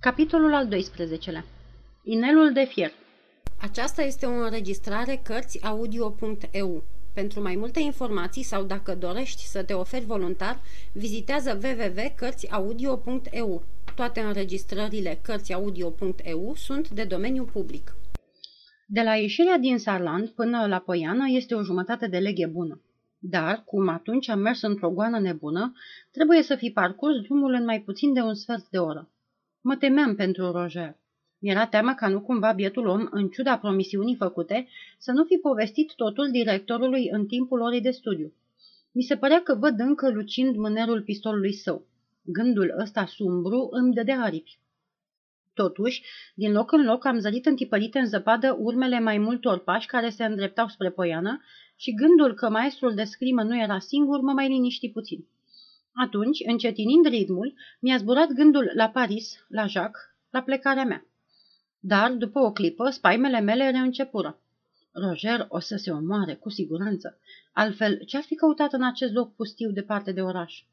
Capitolul al 12-lea Inelul de fier Aceasta este o înregistrare Cărțiaudio.eu. Pentru mai multe informații sau dacă dorești să te oferi voluntar, vizitează www.cărțiaudio.eu. Toate înregistrările Cărțiaudio.eu sunt de domeniu public. De la ieșirea din Sarland până la Poiană este o jumătate de leghe bună. Dar, cum atunci am mers într-o goană nebună, trebuie să fi parcurs drumul în mai puțin de un sfert de oră. Mă temeam pentru Roger. Mi-era teamă ca nu cumva bietul om, în ciuda promisiunii făcute, să nu fi povestit totul directorului în timpul orei de studiu. Mi se părea că văd încă lucind mânerul pistolului său. Gândul ăsta sumbru îmi dădea aripi. Totuși, din loc în loc am zărit întipărite în zăpadă urmele mai multor pași care se îndreptau spre poiană și gândul că maestrul de scrimă nu era singur mă mai liniști puțin. Atunci, încetinind ritmul, mi-a zburat gândul la Paris, la Jacques, la plecarea mea. Dar, după o clipă, spaimele mele reîncepură. Roger o să se omoare, cu siguranță. Altfel, ce-ar fi căutat în acest loc pustiu departe de oraș?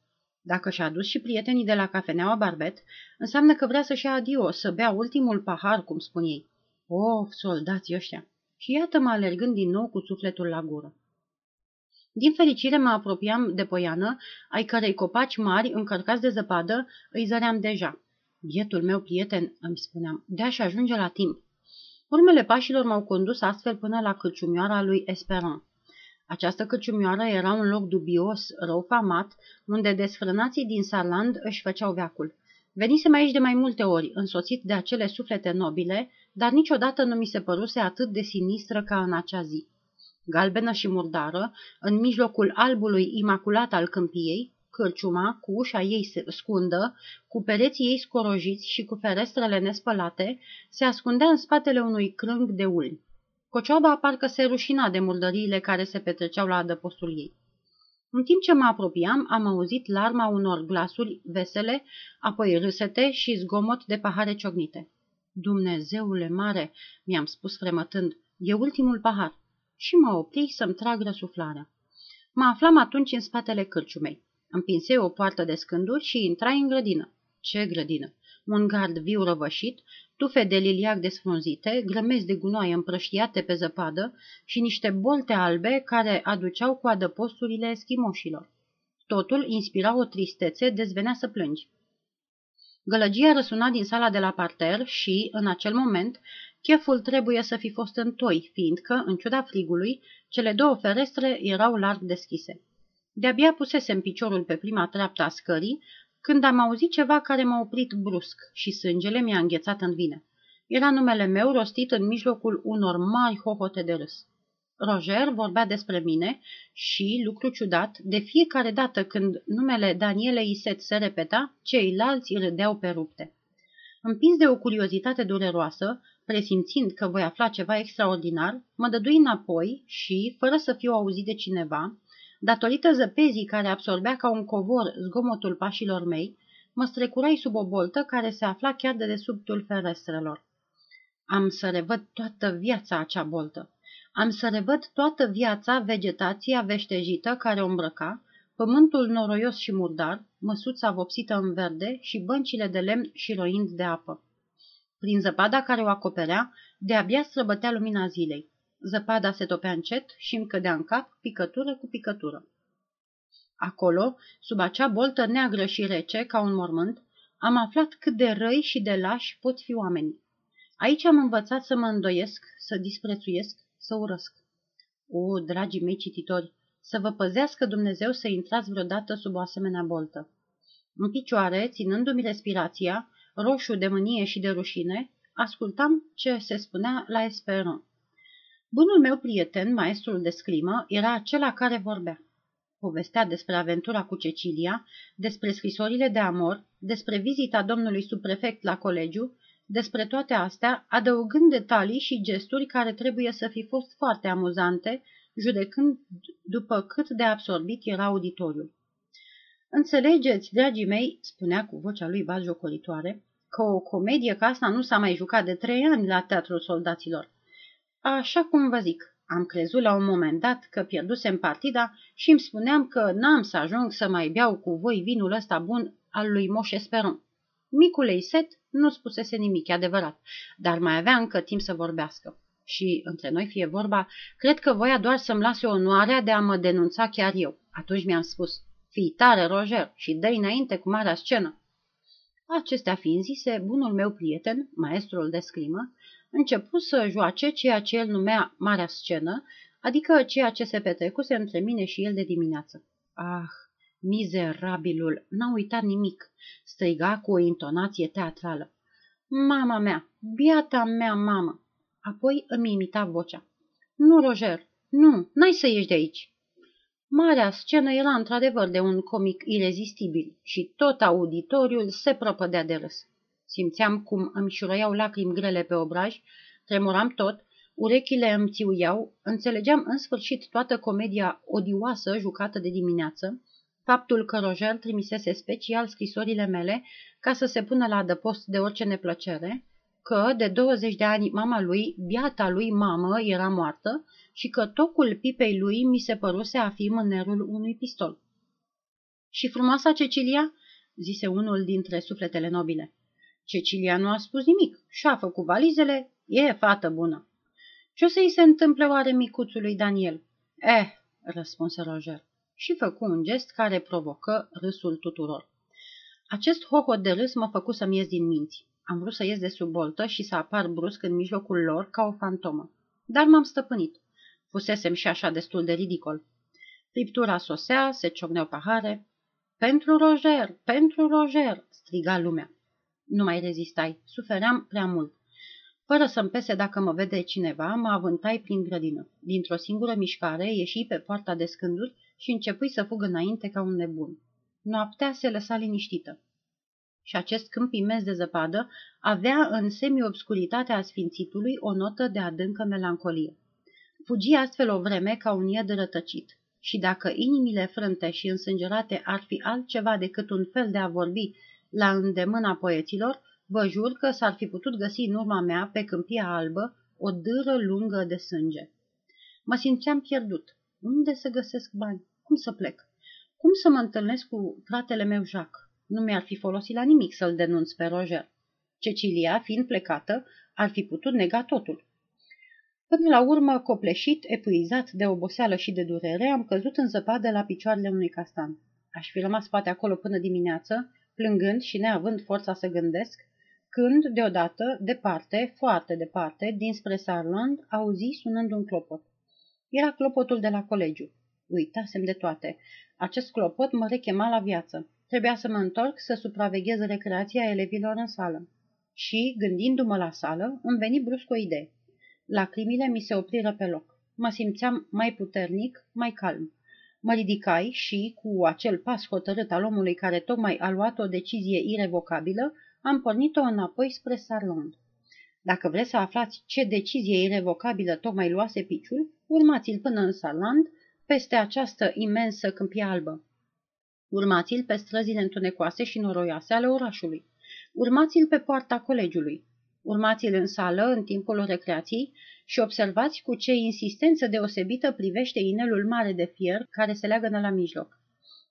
Dacă și-a dus și prietenii de la cafeneaua Barbet, înseamnă că vrea să-și ia adio, să bea ultimul pahar, cum spun ei. Of, soldații ăștia! Și iată-mă alergând din nou cu sufletul la gură. Din fericire mă apropiam de poiană, ai cărei copaci mari, încărcați de zăpadă, îi zăream deja. Bietul meu prieten, îmi spuneam, de-aș ajunge la timp. Urmele pașilor m-au condus astfel până la cârciumioara lui Esperant. Această cârciumioară era un loc dubios, rău famat, unde desfrânații din Sarland își făceau veacul. Venisem aici de mai multe ori, însoțit de acele suflete nobile, dar niciodată nu mi se păruse atât de sinistră ca în acea zi. Galbenă și murdară, în mijlocul albului imaculat al câmpiei, cârciuma, cu ușa ei scundă, cu pereții ei scorojiți și cu ferestrele nespălate, se ascundea în spatele unui crâng de ulmi. Cocioaba parcă se rușina de murdăriile care se petreceau la adăpostul ei. În timp ce mă apropiam, am auzit larma unor glasuri vesele, apoi râsete și zgomot de pahare ciognite. Dumnezeule mare, mi-am spus fremătând, e ultimul pahar. Și mă opri să-mi trag răsuflarea. Mă aflam atunci în spatele cârciumei. Împinsei o poartă de scânduri și intrai în grădină. Ce grădină? Un gard viu răvășit, tufe de liliac desfrunzite, grămezi de gunoaie împrăștiate pe zăpadă și niște bolte albe care aduceau cu adăposturile eschimoșilor. Totul inspira o tristețe, dezvenea să plângi. Gălăgia răsuna din sala de la parter și, în acel moment, cheful trebuie să fi fost în toi, fiindcă, în ciuda frigului, cele două ferestre erau larg deschise. De-abia pusesem piciorul pe prima treaptă a scării, când am auzit ceva care m-a oprit brusc și sângele mi-a înghețat în vine. Era numele meu rostit în mijlocul unor mari hohote de râs. Roger vorbea despre mine și, lucru ciudat, de fiecare dată când numele Daniele Iset se repeta, ceilalți râdeau pe rupte. Împins de o curiozitate dureroasă, presimțind că voi afla ceva extraordinar, mă dădui înapoi și, fără să fiu auzit de cineva, datorită zăpezii care absorbea ca un covor zgomotul pașilor mei, mă strecurai sub o boltă care se afla chiar de desubtul ferestrelor. Am să revăd toată viața acea boltă. Am să revăd toată viața vegetația veștejită care o îmbrăca, pământul noroios și murdar, măsuța vopsită în verde și băncile de lemn și roind de apă. Prin zăpada care o acoperea, de-abia străbătea lumina zilei. Zăpada se topea încet și îmi cădea în cap, picătură cu picătură. Acolo, sub acea boltă neagră și rece, ca un mormânt, am aflat cât de răi și de lași pot fi oamenii. Aici am învățat să mă îndoiesc, să disprețuiesc, să urăsc. O, dragii mei cititori, să vă păzească Dumnezeu să intrați vreodată sub o asemenea boltă. În picioare, ținându-mi respirația, roșu de mânie și de rușine, ascultam ce se spunea la Esperon. Bunul meu prieten, maestrul de scrimă, era acela care vorbea. Povestea despre aventura cu Cecilia, despre scrisorile de amor, despre vizita domnului subprefect la colegiu, despre toate astea, adăugând detalii și gesturi care trebuie să fi fost foarte amuzante, judecând după cât de absorbit era auditoriul. Înțelegeți, dragii mei, spunea cu vocea lui bazjocoritoare, că o comedie ca asta nu s-a mai jucat de trei ani la Teatrul Soldaților. Așa cum vă zic, am crezut la un moment dat că pierdusem partida și îmi spuneam că n-am să ajung să mai beau cu voi vinul ăsta bun al lui Moș Esperon. Micul Eiset nu spusese nimic, adevărat, dar mai avea încă timp să vorbească. Și, între noi fie vorba, cred că voia doar să-mi lase onoarea de a mă denunța chiar eu. Atunci mi-am spus, fii tare, Roger, și dă înainte cu marea scenă. Acestea fiind zise, bunul meu prieten, maestrul de scrimă, început să joace ceea ce el numea marea scenă, adică ceea ce se petrecuse între mine și el de dimineață. Ah, mizerabilul, n-a uitat nimic, striga cu o intonație teatrală. Mama mea, biata mea mamă! Apoi îmi imita vocea. Nu, Roger, nu, n-ai să ieși de aici. Marea scenă era într-adevăr de un comic irezistibil și tot auditoriul se prăpădea de râs. Simțeam cum îmi șurăiau lacrimi grele pe obraj, tremuram tot, urechile îmi țiuiau, înțelegeam în sfârșit toată comedia odioasă jucată de dimineață, faptul că Roger trimisese special scrisorile mele ca să se pună la adăpost de orice neplăcere, că de 20 de ani mama lui, biata lui mamă, era moartă și că tocul pipei lui mi se păruse a fi mânerul unui pistol. Și frumoasa Cecilia?" zise unul dintre sufletele nobile. Cecilia nu a spus nimic și a făcut valizele, e fată bună. Ce o să-i se întâmple oare micuțului Daniel? Eh, răspunse Roger și făcu un gest care provocă râsul tuturor. Acest hohot de râs mă făcu să-mi ies din minți. Am vrut să ies de sub boltă și să apar brusc în mijlocul lor ca o fantomă. Dar m-am stăpânit. Fusesem și așa destul de ridicol. Friptura sosea, se ciocneau pahare. Pentru Roger, pentru Roger, striga lumea. Nu mai rezistai, sufeream prea mult. Fără să-mi pese dacă mă vede cineva, mă avântai prin grădină. Dintr-o singură mișcare, ieși pe poarta de scânduri și începui să fugă înainte ca un nebun. Noaptea se lăsa liniștită. Și acest câmp imens de zăpadă avea în semi-obscuritatea asfințitului o notă de adâncă melancolie. Fugi astfel o vreme ca un ied rătăcit. Și dacă inimile frânte și însângerate ar fi altceva decât un fel de a vorbi la îndemâna poeților, vă jur că s-ar fi putut găsi în urma mea, pe câmpia albă, o dâră lungă de sânge. Mă simțeam pierdut. Unde să găsesc bani? Cum să plec? Cum să mă întâlnesc cu fratele meu Jacques? Nu mi-ar fi folosit la nimic să-l denunț pe Roger. Cecilia, fiind plecată, ar fi putut nega totul. Până la urmă, copleșit, epuizat de oboseală și de durere, am căzut în zăpadă la picioarele unui castan. Aș fi rămas poate acolo până dimineață, plângând și neavând forța să gândesc, când, deodată, departe, foarte departe, dinspre Sarland, auzi sunând un clopot. Era clopotul de la colegiu. Uitasem de toate. Acest clopot mă rechema la viață. Trebuia să mă întorc să supraveghez recreația elevilor în sală. Și, gândindu-mă la sală, îmi veni brusc o idee. Lacrimile mi se opriră pe loc. Mă simțeam mai puternic, mai calm. Mă ridicai și, cu acel pas hotărât al omului care tocmai a luat o decizie irevocabilă, am pornit-o înapoi spre Sarlond. Dacă vreți să aflați ce decizie irevocabilă tocmai luase piciul, urmați-l până în Sarland, peste această imensă câmpie albă. Urmați-l pe străzile întunecoase și noroioase ale orașului. Urmați-l pe poarta colegiului. Urmați-l în sală în timpul recreației și observați cu ce insistență deosebită privește inelul mare de fier care se leagă la mijloc.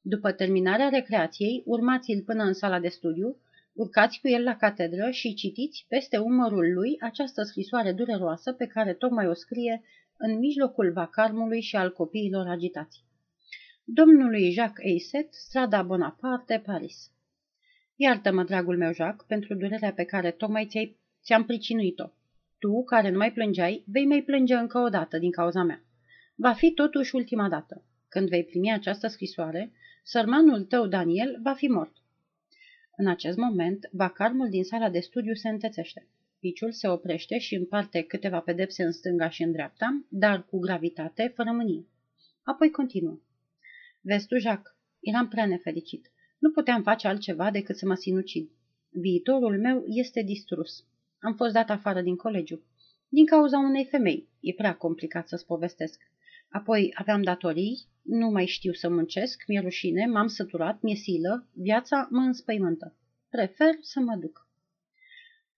După terminarea recreației, urmați-l până în sala de studiu, urcați cu el la catedră și citiți peste umărul lui această scrisoare dureroasă pe care tocmai o scrie în mijlocul vacarmului și al copiilor agitați. Domnului Jacques Eiset, strada Bonaparte, Paris. Iartă-mă, dragul meu Jacques, pentru durerea pe care tocmai ți-ai, ți-am pricinuit-o. Tu, care nu mai plângeai, vei mai plânge încă o dată din cauza mea. Va fi totuși ultima dată. Când vei primi această scrisoare, sărmanul tău, Daniel, va fi mort. În acest moment, vacarmul din sala de studiu se întețește. Piciul se oprește și împarte câteva pedepse în stânga și în dreapta, dar cu gravitate, fără mânie. Apoi continuă. Vezi tu, Jacques, eram prea nefericit. Nu puteam face altceva decât să mă sinucid. Viitorul meu este distrus. Am fost dat afară din colegiu. Din cauza unei femei. E prea complicat să-ți povestesc. Apoi aveam datorii, nu mai știu să muncesc, mi-e rușine, m-am săturat, mi-e silă, viața mă înspăimântă. Prefer să mă duc.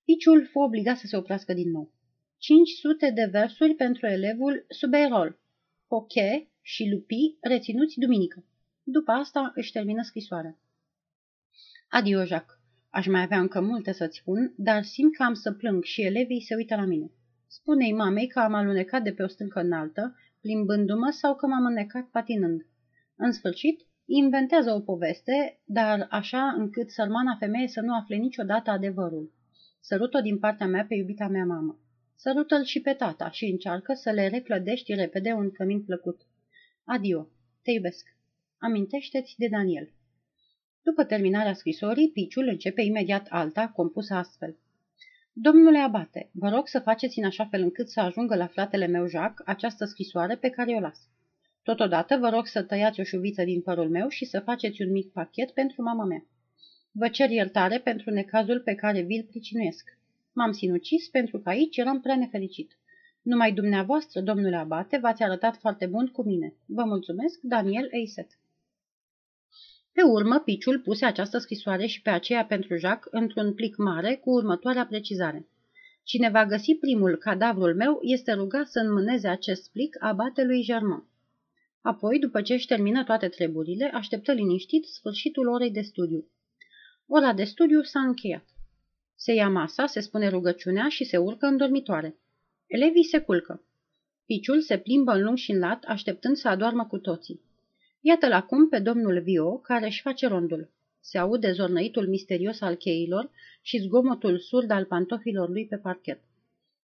Piciul fu obligat să se oprească din nou. 500 de versuri pentru elevul Subeirol, Poche și Lupi reținuți duminică. După asta își termină scrisoarea. Adio, Jacques. Aș mai avea încă multe să-ți spun, dar simt că am să plâng și elevii se uită la mine. Spune-i mamei că am alunecat de pe o stâncă înaltă, plimbându-mă sau că m-am înnecat patinând. În sfârșit, inventează o poveste, dar așa încât sărmana femeie să nu afle niciodată adevărul. Sărut-o din partea mea pe iubita mea mamă. Sărută-l și pe tata și încearcă să le reclădești repede un cămin plăcut. Adio, te iubesc. Amintește-ți de Daniel. După terminarea scrisorii, piciul începe imediat alta, compusă astfel. Domnule Abate, vă rog să faceți în așa fel încât să ajungă la fratele meu Jacques această scrisoare pe care o las. Totodată vă rog să tăiați o șuviță din părul meu și să faceți un mic pachet pentru mama mea. Vă cer iertare pentru necazul pe care vi-l pricinuiesc. M-am sinucis pentru că aici eram prea nefericit. Numai dumneavoastră, domnule Abate, v-ați arătat foarte bun cu mine. Vă mulțumesc, Daniel Eiset. Pe urmă, Piciul puse această scrisoare și pe aceea pentru Jacques într-un plic mare cu următoarea precizare. Cine va găsi primul cadavrul meu este rugat să înmâneze acest plic abatelui Germain. Apoi, după ce își termină toate treburile, așteptă liniștit sfârșitul orei de studiu. Ora de studiu s-a încheiat. Se ia masa, se spune rugăciunea și se urcă în dormitoare. Elevii se culcă. Piciul se plimbă în lung și în lat, așteptând să adoarmă cu toții. Iată-l acum pe domnul Vio, care își face rondul. Se aude zornăitul misterios al cheilor și zgomotul surd al pantofilor lui pe parchet.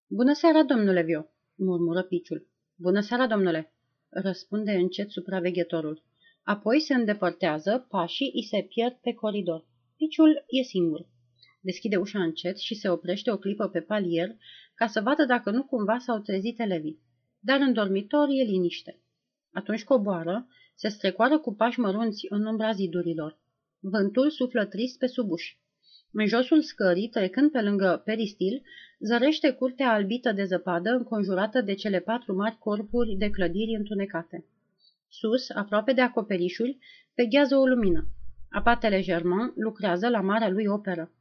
Bună seara, domnule Vio!" murmură piciul. Bună seara, domnule!" răspunde încet supraveghetorul. Apoi se îndepărtează, pașii îi se pierd pe coridor. Piciul e singur. Deschide ușa încet și se oprește o clipă pe palier ca să vadă dacă nu cumva s-au trezit elevii. Dar în dormitor e liniște. Atunci coboară, se strecoară cu pași mărunți în umbra zidurilor. Vântul suflă trist pe sub uși. În josul scării, trecând pe lângă peristil, zărește curtea albită de zăpadă înconjurată de cele patru mari corpuri de clădiri întunecate. Sus, aproape de acoperișuri, peghează o lumină. Apatele Germain lucrează la marea lui operă.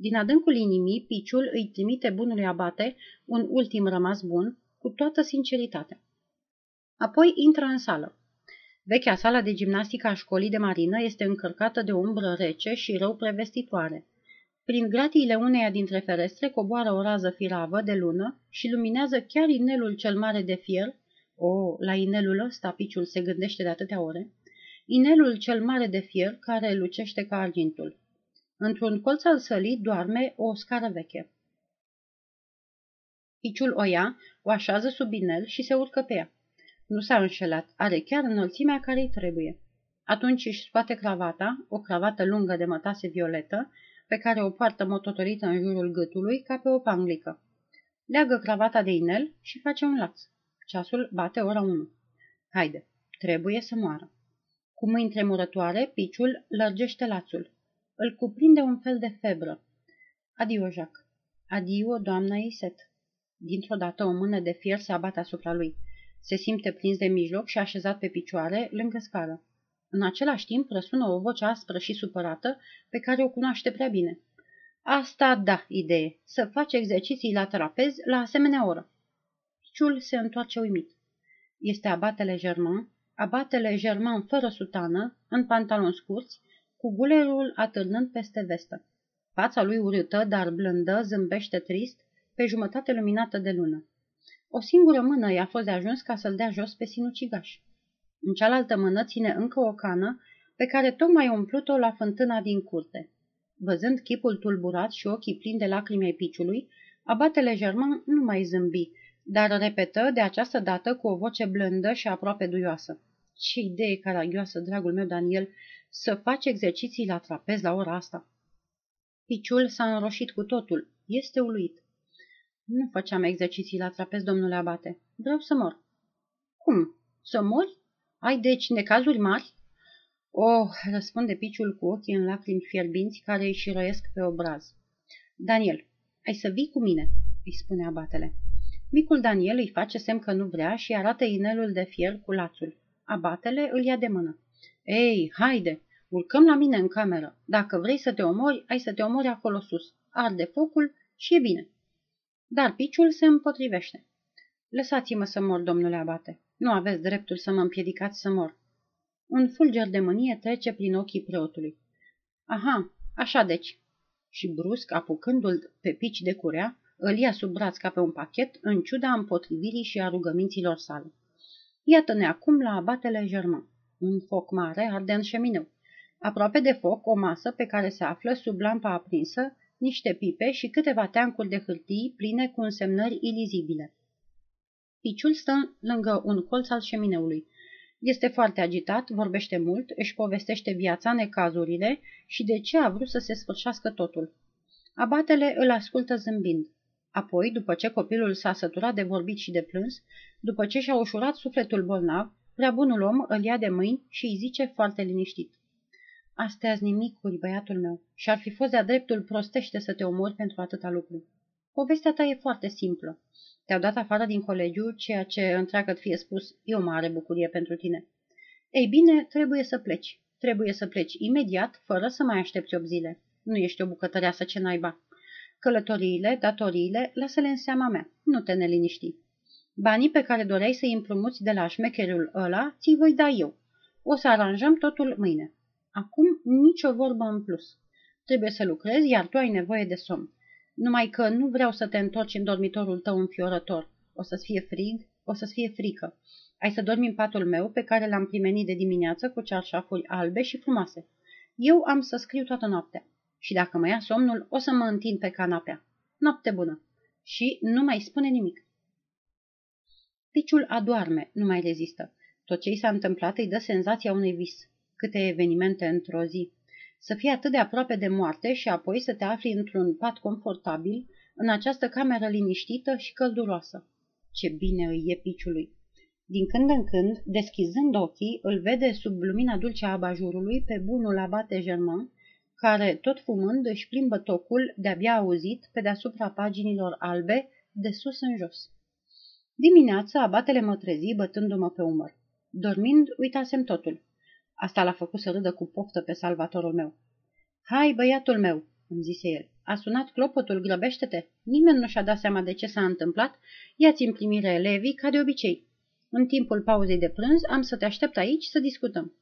Din adâncul inimii, piciul îi trimite bunului abate un ultim rămas bun, cu toată sinceritatea. Apoi intră în sală. Vechea sală de gimnastică a școlii de marină este încărcată de umbră rece și rău prevestitoare. Prin gratiile uneia dintre ferestre coboară o rază firavă de lună și luminează chiar inelul cel mare de fier, o, la inelul ăsta piciul se gândește de atâtea ore, inelul cel mare de fier care lucește ca argintul. Într-un colț al sălii doarme o scară veche. Piciul o ia, o așează sub inel și se urcă pe ea. Nu s-a înșelat, are chiar înălțimea care îi trebuie. Atunci își scoate cravata, o cravată lungă de mătase violetă, pe care o poartă mototorită în jurul gâtului ca pe o panglică. Leagă cravata de inel și face un laț. Ceasul bate ora 1. Haide, trebuie să moară. Cu mâini tremurătoare, piciul lărgește lațul. Îl cuprinde un fel de febră. Adio, Jacques. Adio, doamna Iset. Dintr-o dată o mână de fier se abate asupra lui. Se simte prins de mijloc și așezat pe picioare, lângă scară. În același timp răsună o voce aspră și supărată, pe care o cunoaște prea bine. Asta da, idee, să faci exerciții la trapez la asemenea oră. Piciul se întoarce uimit. Este abatele Germain, abatele Germain fără sutană, în pantaloni scurți, cu gulerul atârnând peste vestă. Fața lui urâtă, dar blândă, zâmbește trist, pe jumătate luminată de lună. O singură mână i-a fost de ajuns ca să-l dea jos pe sinucigaș. În cealaltă mână ține încă o cană pe care tocmai umplut-o la fântâna din curte. Văzând chipul tulburat și ochii plini de lacrimi ai piciului, abatele Germain nu mai zâmbi, dar repetă de această dată cu o voce blândă și aproape duioasă. Ce idee caragioasă, dragul meu Daniel, să faci exerciții la trapez la ora asta. Piciul s-a înroșit cu totul. Este uluit. Nu făceam exerciții la trapez, domnule abate. Vreau să mor. Cum? Să mori? Ai deci necazuri mari? Oh, răspunde piciul cu ochii în lacrimi fierbinți care îi șiroiesc pe obraz. Daniel, ai să vii cu mine, îi spune abatele. Micul Daniel îi face semn că nu vrea și arată inelul de fier cu lațul. Abatele îl ia de mână. Ei, haide, urcăm la mine în cameră. Dacă vrei să te omori, ai să te omori acolo sus. Arde focul și e bine. Dar piciul se împotrivește. Lăsați-mă să mor, domnule abate. Nu aveți dreptul să mă împiedicați să mor. Un fulger de mânie trece prin ochii preotului. Aha, așa deci. Și brusc, apucându-l pe pici de curea, îl ia sub braț ca pe un pachet, în ciuda împotrivirii și a rugăminților sale. Iată-ne acum la abatele Germain. Un foc mare arde în șemineu. Aproape de foc, o masă pe care se află, sub lampa aprinsă, niște pipe și câteva teancuri de hârtii pline cu însemnări ilizibile. Piciul stă lângă un colț al șemineului. Este foarte agitat, vorbește mult, își povestește viața, necazurile și de ce a vrut să se sfârșească totul. Abatele îl ascultă zâmbind. Apoi, după ce copilul s-a săturat de vorbit și de plâns, după ce și-a ușurat sufletul bolnav, prea bunul om îl ia de mâini și îi zice foarte liniștit. Astea nimicuri, băiatul meu, și ar fi fost de-a dreptul prostește să te omori pentru atâta lucru. Povestea ta e foarte simplă. Te-au dat afară din colegiu, ceea ce, întreagă fie spus, e o mare bucurie pentru tine. Ei bine, trebuie să pleci. Trebuie să pleci imediat, fără să mai aștepți 8 zile. Nu ești o bucătăreasă ce naiba. Călătoriile, datoriile, lasă-le în seama mea. Nu te neliniști. Banii pe care doreai să-i împrumuți de la șmecherul ăla, ți voi da eu. O să aranjăm totul mâine. Acum nicio vorbă în plus. Trebuie să lucrezi, iar tu ai nevoie de somn. Numai că nu vreau să te întorci în dormitorul tău înfiorător. O să-ți fie frig, o să-ți fie frică. Ai să dormi în patul meu, pe care l-am primenit de dimineață cu cearșafuri albe și frumoase. Eu am să scriu toată noaptea. Și dacă mă ia somnul, o să mă întind pe canapea. Noapte bună. Și nu mai spune nimic. Piciul adoarme, nu mai rezistă. Tot ce i s-a întâmplat îi dă senzația unui vis. Câte evenimente într-o zi să fii atât de aproape de moarte și apoi să te afli într-un pat confortabil, în această cameră liniștită și călduroasă. Ce bine îi e piciului! Din când în când, deschizând ochii, îl vede sub lumina dulce a abajurului pe bunul abate Germain, care, tot fumând, își plimbă tocul de-abia auzit pe deasupra paginilor albe, de sus în jos. Dimineața, abatele mă trezi bătându-mă pe umăr. Dormind, uitasem totul. Asta l-a făcut să râdă cu poftă pe salvatorul meu. Hai, băiatul meu, îmi zise el. A sunat clopotul, grăbește-te. Nimeni nu și-a dat seama de ce s-a întâmplat. Ia-ți în primire elevii, ca de obicei. În timpul pauzei de prânz am să te aștept aici să discutăm.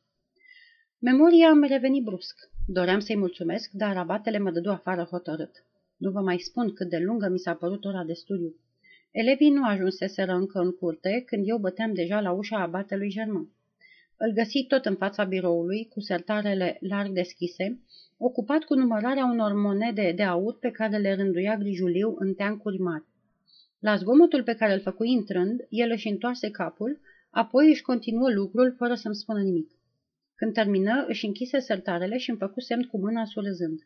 Memoria am revenit brusc. Doream să-i mulțumesc, dar abatele mă dădu afară hotărât. Nu vă mai spun cât de lungă mi s-a părut ora de studiu. Elevii nu ajunseseră încă în curte când eu băteam deja la ușa abatelui Germain. Îl găsi tot în fața biroului, cu sertarele larg deschise, ocupat cu numărarea unor monede de aur pe care le rânduia grijuliu în teancuri mari. La zgomotul pe care îl făcui intrând, el își întoarse capul, apoi își continuă lucrul fără să-mi spună nimic. Când termină, își închise sertarele și îmi făcu semn cu mâna surâzând.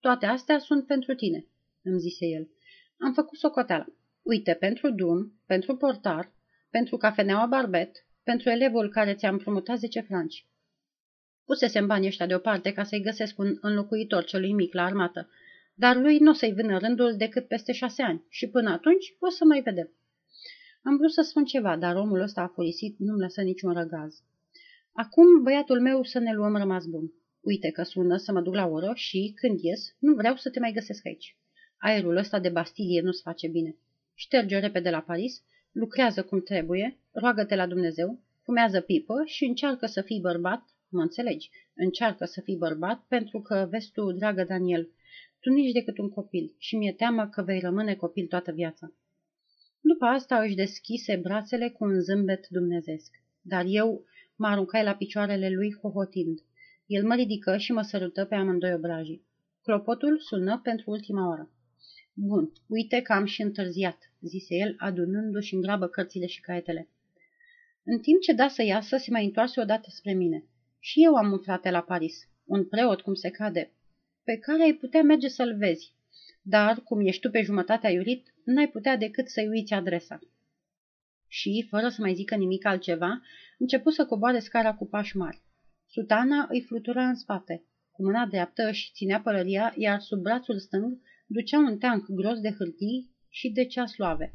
Toate astea sunt pentru tine, îmi zise el. Am făcut socoteala. Uite, pentru drum, pentru portar, pentru cafeneaua barbet, pentru elevul care ți-a împrumutat 10 franci. Pusesem banii ăștia deoparte ca să-i găsesc un înlocuitor celui mic la armată, dar lui nu o să-i vină rândul decât peste șase ani și până atunci o să mai vedem. Am vrut să spun ceva, dar omul ăsta a furisit, nu-mi lăsă niciun răgaz. Acum, băiatul meu, să ne luăm rămas bun. Uite că sună să mă duc la oră și, când ies, nu vreau să te mai găsesc aici. Aerul ăsta de Bastilie nu-ți face bine. Șterge repede la Paris lucrează cum trebuie, roagă-te la Dumnezeu, fumează pipă și încearcă să fii bărbat, mă înțelegi, încearcă să fii bărbat pentru că, vezi tu, dragă Daniel, tu nu ești decât un copil și mi-e teamă că vei rămâne copil toată viața. După asta își deschise brațele cu un zâmbet dumnezesc, dar eu mă aruncai la picioarele lui hohotind. El mă ridică și mă sărută pe amândoi obrajii. Clopotul sună pentru ultima oară. Bun, uite că am și întârziat, zise el, adunându-și în grabă cărțile și caietele. În timp ce da să iasă, se mai întoarse odată spre mine. Și eu am un frate la Paris, un preot cum se cade, pe care ai putea merge să-l vezi, dar, cum ești tu pe jumătatea iurit, n-ai putea decât să-i uiți adresa. Și, fără să mai zică nimic altceva, începu să coboare scara cu pași mari. Sutana îi flutura în spate. Cu mâna dreaptă își ținea pălăria, iar sub brațul stâng ducea un teanc gros de hârtii și de ceasloave.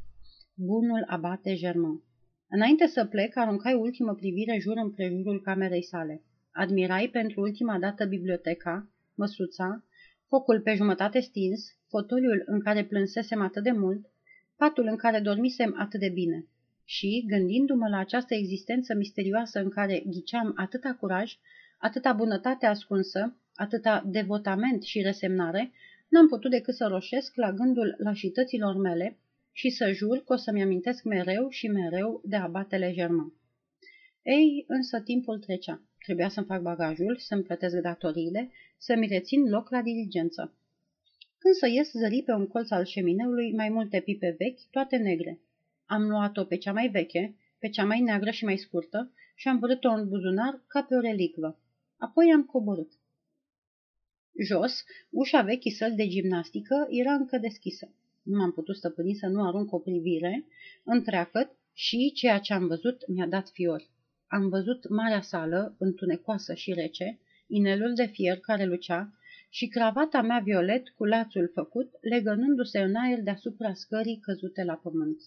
Bunul abate Germain. Înainte să plec, aruncai ultimă privire jur împrejurul camerei sale. Admirai pentru ultima dată biblioteca, măsuța, focul pe jumătate stins, fotoliul în care plânsesem atât de mult, patul în care dormisem atât de bine. Și, gândindu-mă la această existență misterioasă în care ghiceam atâta curaj, atâta bunătate ascunsă, atâta devotament și resemnare, n-am putut decât să roșesc la gândul lașităților mele și să jur că o să-mi amintesc mereu și mereu de abatele german. Ei, însă timpul trecea. Trebuia să-mi fac bagajul, să-mi plătesc datoriile, să-mi rețin loc la diligență. Când să ies, zări pe un colț al șemineului mai multe pipe vechi, toate negre. Am luat-o pe cea mai veche, pe cea mai neagră și mai scurtă și am vărât-o în buzunar ca pe o relicvă. Apoi am coborât. Jos, ușa vechii săli de gimnastică era încă deschisă. Nu m-am putut stăpâni să nu arunc o privire întreagăt și ceea ce am văzut mi-a dat fiori. Am văzut marea sală, întunecoasă și rece, inelul de fier care lucea și cravata mea violet cu lațul făcut, legănându-se în aer deasupra scării căzute la pământ.